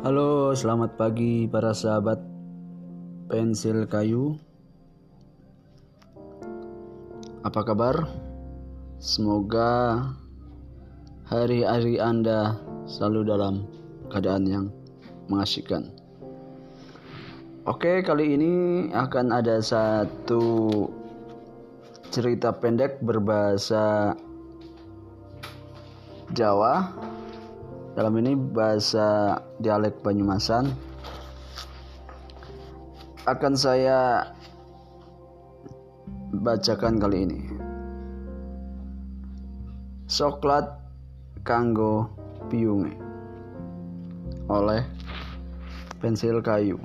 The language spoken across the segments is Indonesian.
Halo, selamat pagi para sahabat pensil kayu. Apa kabar? Semoga hari-hari Anda selalu dalam keadaan yang mengasihkan. Oke, kali ini akan ada satu cerita pendek berbahasa Jawa dalam ini bahasa dialek Banyumasan akan saya bacakan kali ini. Soklat kanggo piunge oleh pensil kayu.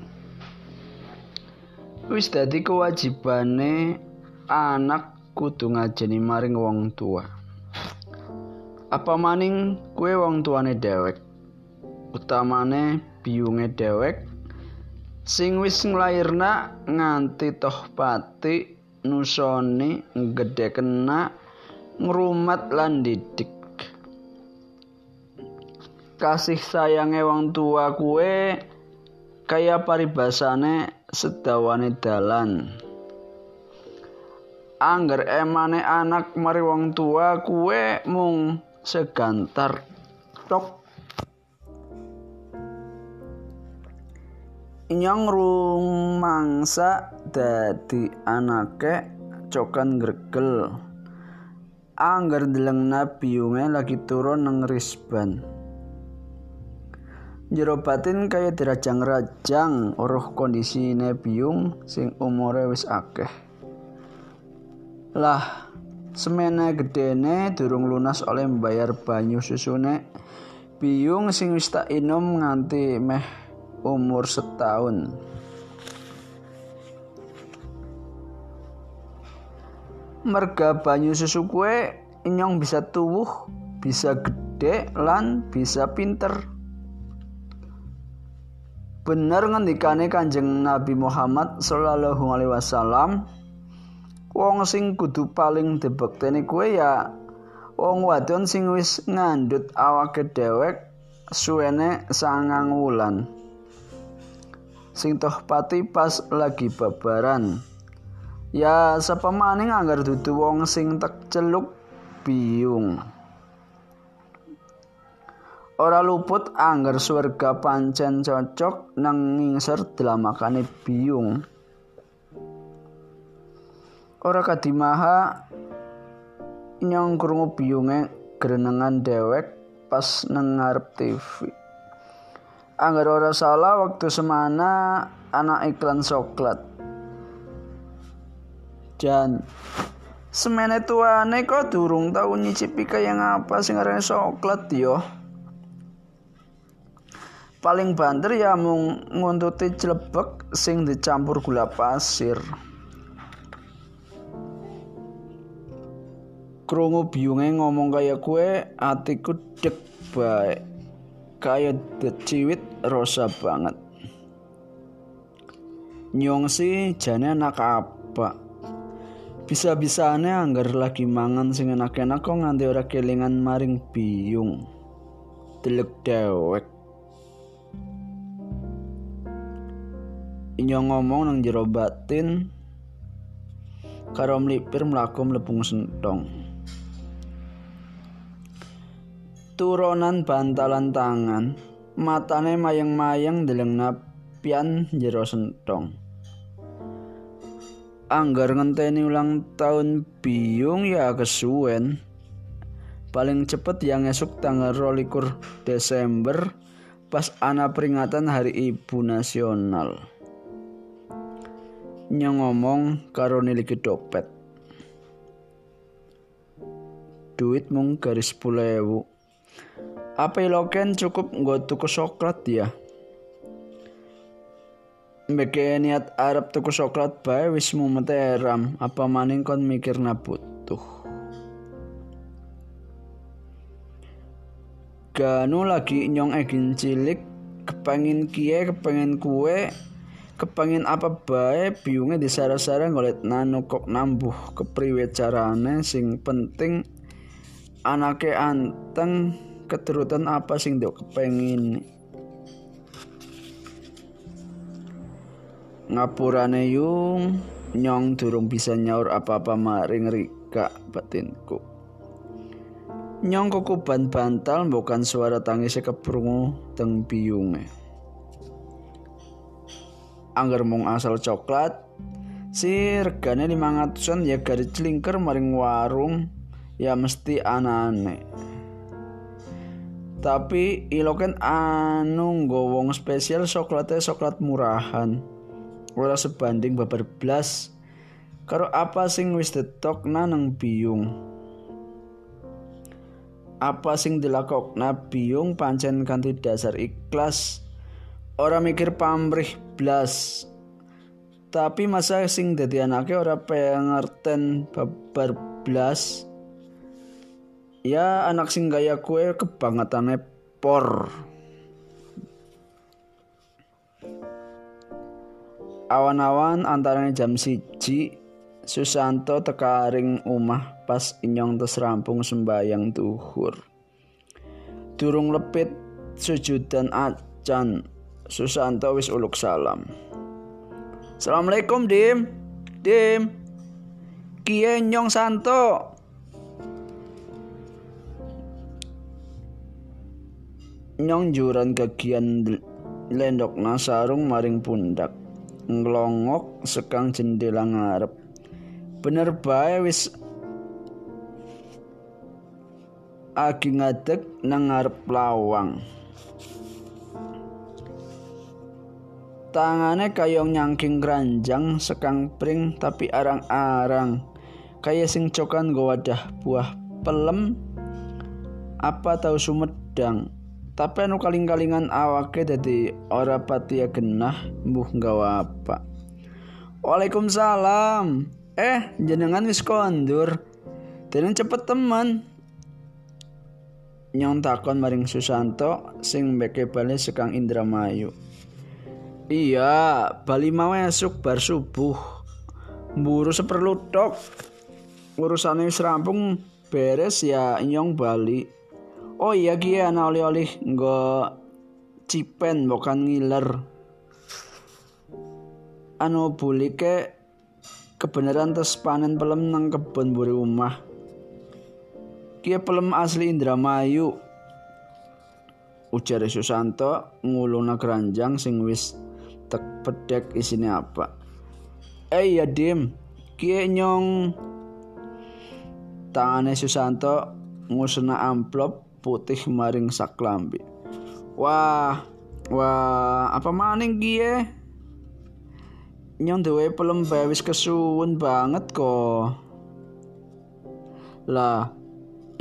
Wis dadi kewajibane anak kudu ngajeni maring wong tua apa maning kue wong tuane dewek utamane biyunge dewek sing wis nglairna nganti toh pati nusoni gede kena ngrumat lan didik. Kasih sayange wong tua kue kaya paribasane sedawane dalan. Angger emane anak mari wong tua kue mung segantar tok. Inyong rumangsa dadi anake cokan gregel. Angger delengna biyunge lagi turun nang risban. Jero batin kaya dirajang-rajang oroh kondisine biyung sing umure wis akeh. Lah semene gedene durung lunas oleh membayar banyu susune. Biung sing wis tak inom nganti meh umur setahun. Merga banyu susu kue inyong bisa tubuh bisa gede lan bisa pinter. Bener ngendikane kanjeng Nabi Muhammad Sallallahu Alaihi Wasallam wong sing kudu paling dibekteni kuwe ya wong wadon sing wis ngandut awake dhewek suwene sangang wulan. Sing toh pati pas lagi babaran. Ya sapa maning anggar dudu wong sing tek celuk biung ora luput anggar surga pancen cocok nang ngingser delamakane biung ora kadimaha nyong krungu biyunge grenengan dewek pas nang ngarep TV. Angger ora salah waktu semana anak iklan coklat. Jan semene tuane kok durung tau nyicipi kaya ngapa sing arane coklat yo. Paling banter ya mung nguntuti clebek sing dicampur gula pasir. Krungu biyunge ngomong kaya kue atiku dek baik kaya deciwit rosa banget. Nyong sih jane anak apa? Bisa-bisane anggar lagi mangan sing enak-enak kok nganti ora kelingan maring biyung. Telek dewek Inyong ngomong nang jero batin. Karo mlipir mlaku mlepung sentong. Turunan bantalan tangan. Matane mayang-mayang deleng napian jero sentong. Anggar ngenteni ulang tahun biung ya kesuwen. Paling cepet yang esok tanggal rolikur Desember pas ana peringatan hari ibu nasional. Nyong ngomong karo niliki dompet duit mung garis pulewu apa iloken cukup nggak tuku coklat ya. Mbeke niat Arab tuku coklat bae wis mumeteram apa maning kon mikir butuh? Ganu lagi nyong egin cilik kepengin kie kepengin kue kepengin apa bae biunge disara-sara ngolet nanu kok nambuh kepriwe carane sing penting anake anteng keturutan apa sing dok kepengin? Ngapurane yung nyong durung bisa nyaur apa-apa maring rika batinku. Nyong kukuban bantal bukan suara tangisnya keprungu teng biyunge. Angger mung asal coklat si regane 500an ya garis celingker maring warung ya mesti anane tapi iloken anu wong spesial coklatnya coklat murahan. Ora sebanding babar blas. Karo apa sing wis detokna nang biyung? Apa sing dilakokna biyung pancen kanthi dasar ikhlas? Ora mikir pamrih blas. Tapi masa sing dadi anake ora pengerten babar blas ya anak sing gaya kue kebangetane por. Awan-awan antaranya jam siji Susanto tekaring umah pas inyong tes rampung tuhur durung lepit sujudan acan Susanto wis uluk salam. Assalamualaikum Dim. Dim. Kie nyong santo nyong juran kagian lendok nasarung maring pundak. Ngelongok sekang jendela ngarep. Bener bae wis agi ngadeg nang ngarep lawang. Tangane kayong nyangking keranjang sekang pring tapi arang-arang. Kaya sing cokan go wadah buah pelem apa tahu sumedang tapi anu kaling-kalingan awake dadi ora pati ya genah mbuh nggawa apa? Waalaikumsalam. Eh jenengan wis kondur dan cepet teman. Nyong takon maring Susanto sing beke bali sekang Indramayu. Iya bali mau esuk bar subuh. Buru seperlu tok. Urusane wis beres ya nyong bali oh iya gie ana oleh-oleh nggo cipen bukan ngiler. Anu buli ke kebenaran tes panen pelem nang kebun buri rumah kie pelem asli Indramayu. Ujar Susanto nguluna keranjang sing wis tek pedek isine apa. Eh ya dim. Kie nyong tangane Susanto ngusena amplop putih maring saklambi. Wah, wah, apa maning gie? Nyong dewe pelem wis kesuwun banget kok. Lah,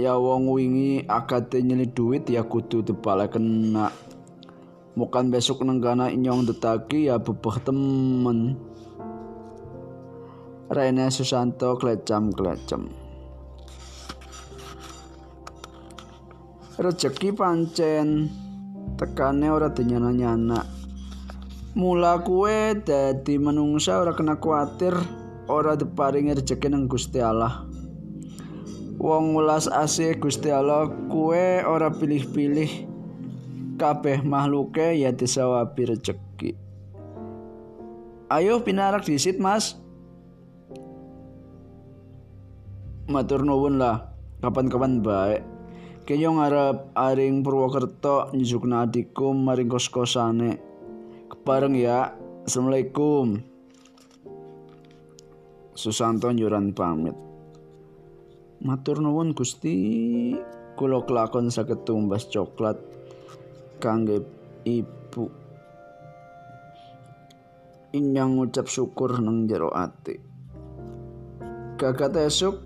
ya wong wingi akate nyeli duit ya kudu depale kena. Mukan besok nenggana inyong detaki ya bebeh temen. Rene Susanto klecam-klecam. Rezeki pancen tekane ora dinyana-nyana. Mula kue dadi menungsa ora kena kuatir ora diparingi rezeki nang Gusti Allah. Wong ulas asih Gusti Allah kue ora pilih-pilih kabeh makhluke ya disawabi rezeki. Ayo pinarak disit mas Matur nuwun lah Kapan-kapan baik Kenyo ngarep aring Purwokerto nyusukna adikku maring kos-kosane. Kepareng ya. Assalamualaikum. Susanto nyuran pamit. Matur nuwun Gusti, kula kelakon saged tumbas coklat kangge ibu. Inyang ngucap syukur nang jero ati. Gagat esuk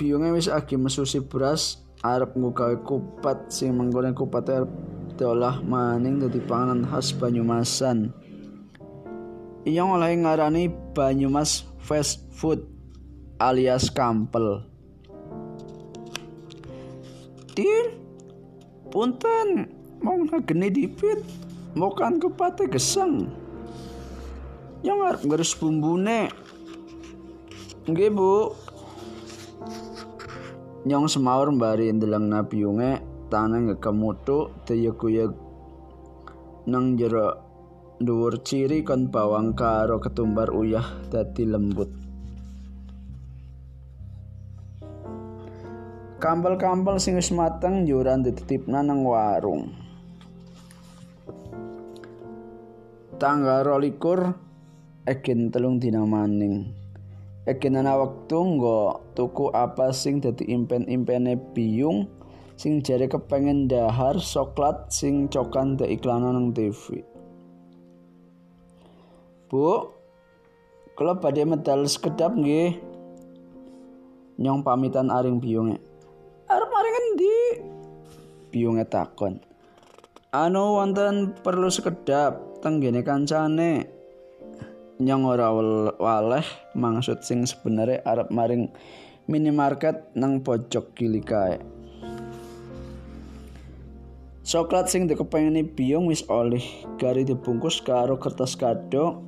biyunge wis agi mesusi beras arep nggawe kupat sing menggoreng kupat arep diolah maning dadi panganan khas Banyumasan. Iya ngolahi ngarani Banyumas fast food alias kampel. Din, punten, mau ngageni dipit, mau kan kupate gesang. Yang ngurus bumbune. Nggih, Bu. Nyong semaur mbari ndelang napiyunge tanang ngekamutu teyekuyeg nang jero dhuwur ciri kon bawang karo ketumbar uyah dadi lembut Kampel-kampel sing wis mateng yuran dititipna nang warung. Tanggal rolikur Egen telung dina maning. Egen ana wektu nggo tuku apa sing dadi impen-impene biyung sing jare kepengen dahar soklat sing cokan de iklanan nang TV. Bu, kalau badhe medal sekedap nggih. Nyong pamitan aring biyunge. Arep maring endi? Biyunge takon. Anu wonten perlu sekedap tenggene kancane. Nyong ora waleh maksud sing sebenarnya arep maring minimarket nang pojok kili kae. Coklat sing dikepengini biung wis oleh gari dibungkus karo kertas kado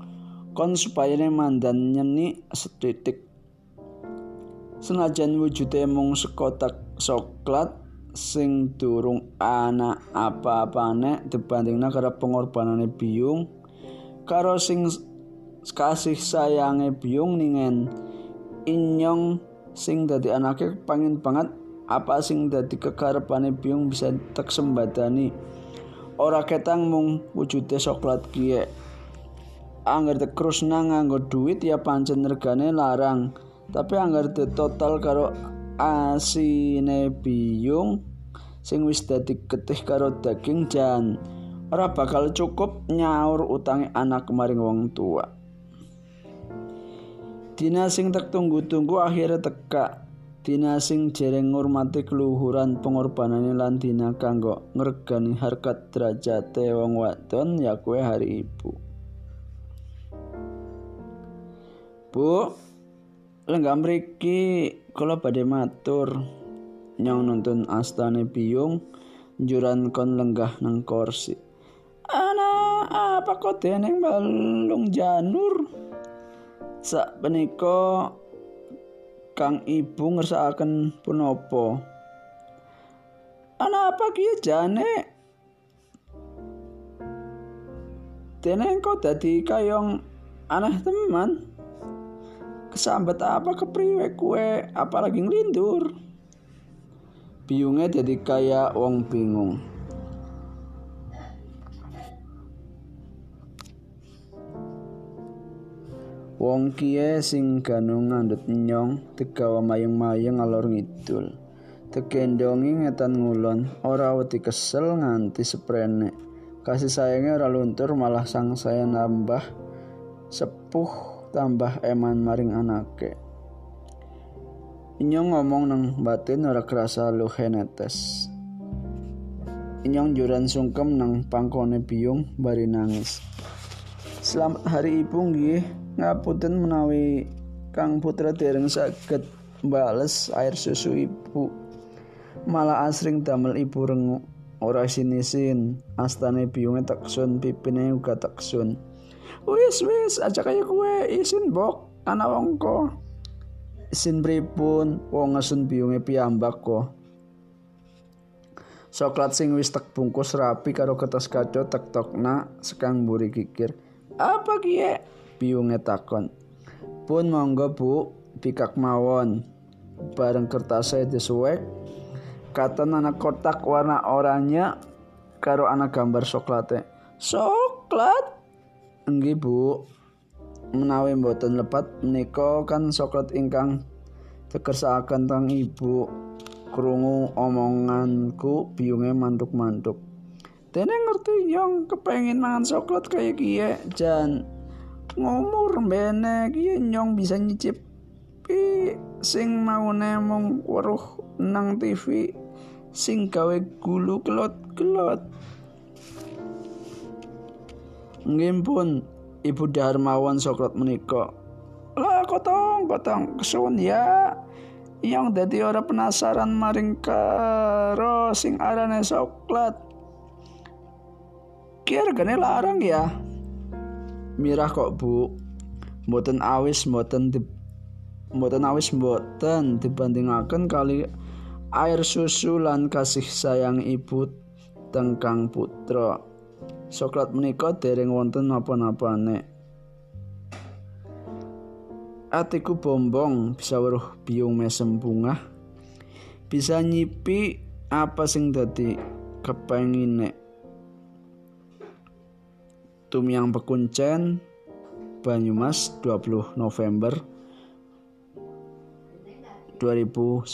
kon supaya mandan nyeni setitik. Senajan wujude mung sekotak coklat sing durung ana apa-apane dibandingna karo pengorbanane biung karo sing kasih sayange biung ningen inyong sing dadi anake pangin banget apa sing dadi kekarepane biung bisa tek sembadani ora ketang mung wujude coklat kie anggar tekrusna nganggo duit ya pancen regane larang. Tapi anggar total karo asine biung sing wis dadi ketih karo daging jan ora bakal cukup nyaur utangi anak maring wong tua Dina sing tak tunggu-tunggu akhirnya teka. Dina sing jereng ngurmati keluhuran pengorbanane lan dina kanggo ngregani harkat derajate wong wadon ya kue hari ibu. Bu, lenggah mriki kula badhe matur nyong nonton astane biyung juran kon lenggah nang kursi. Ana apa kok deneng balung janur? Sak menika Kang Ibu ngersakaken punapa? Ana apa ki jane? Dene kok dadi kayong aneh teman. Kesambet apa kepriwe kue apalagi ngelindur Biungnya jadi kayak wong bingung Wong kie sing ganu ngandut nyong tegawa mayeng-mayeng alor ngidul. Tegendongi ngetan ngulon, ora wedi kesel nganti seprene. Kasih sayangnya ora luntur malah sang saya nambah sepuh tambah eman maring anake. Inyong ngomong nang batin ora kerasa luhe netes. Inyong juran sungkem nang pangkone biung bari nangis. Selamat hari ibu nggih ngapunten menawi Kang Putra dereng saged bales air susu ibu. Malah asring damel ibu rengu ora sinisin. Astane biunge taksun pipine uga taksun wis wis aja kaya kue isin bok. Anak wongko isin pripun? Wong ngesun biunge piyambak kok Soklat sing wis tek bungkus rapi karo kertas kado tek tokna sekang buri kikir. Apa kie? piunge takon. Pun monggo Bu, pikak mawon. Bareng kertasnya disuwek, kata anak kotak warna oranye karo anak gambar soklate. Soklat? Enggih Bu. Menawi mboten lepat menika kan soklat ingkang tekersakaken teng Ibu. Krungu omonganku biunge manduk-manduk. Dene ngerti yang kepengin mangan soklat kayak kie jan. Ngomur bene ki nyong bisa nyicip pi sing mau nemong weruh nang TV sing gawe gulu kelot-kelot ngimpun Ibu Darmawan Sokrat menika. Lah kotong kotong kesuwun ya. Yang dadi ora penasaran maring karo sing arane soklat kira gane larang ya mirah kok bu mboten awis mboten di mboten awis mboten dibandingaken kali air susu lan kasih sayang ibu tengkang putra Soklat menika dereng wonten napa-napane. Atiku bombong bisa weruh biung mesem bunga. Bisa nyipi apa sing dadi kepengine. Tumyang Pekuncen Banyumas 20 November 2019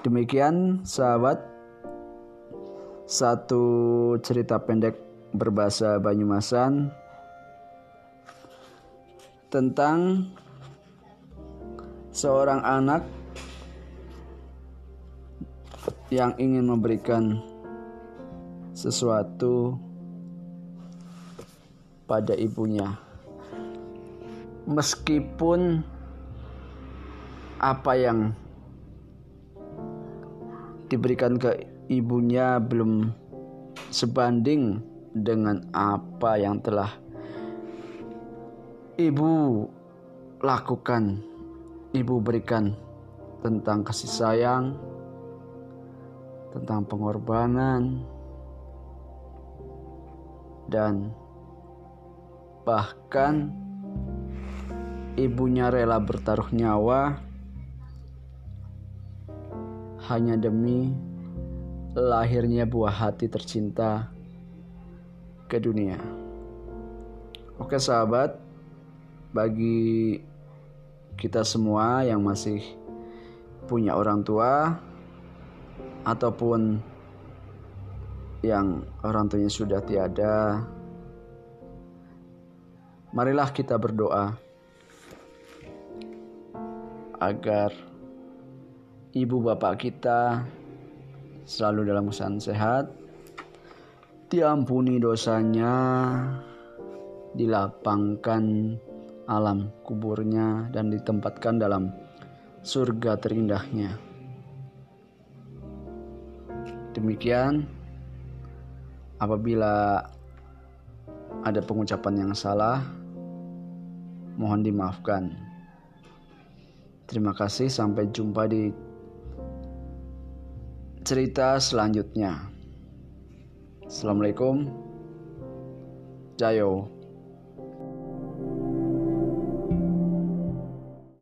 Demikian sahabat. Satu cerita pendek berbahasa Banyumasan tentang seorang anak yang ingin memberikan sesuatu pada ibunya. Meskipun apa yang diberikan ke ibunya belum sebanding dengan apa yang telah ibu lakukan, ibu berikan tentang kasih sayang, tentang pengorbanan, dan bahkan ibunya rela bertaruh nyawa hanya demi lahirnya buah hati tercinta ke dunia. Oke sahabat, bagi kita semua yang masih punya orang tua ataupun yang orang tuanya sudah tiada, marilah kita berdoa agar ibu bapak kita selalu dalam kesan sehat, diampuni dosanya, dilapangkan alam kuburnya dan ditempatkan dalam surga terindahnya. Demikian, apabila ada pengucapan yang salah, mohon dimaafkan. Terima kasih, sampai jumpa di cerita selanjutnya. Assalamualaikum. Jayo.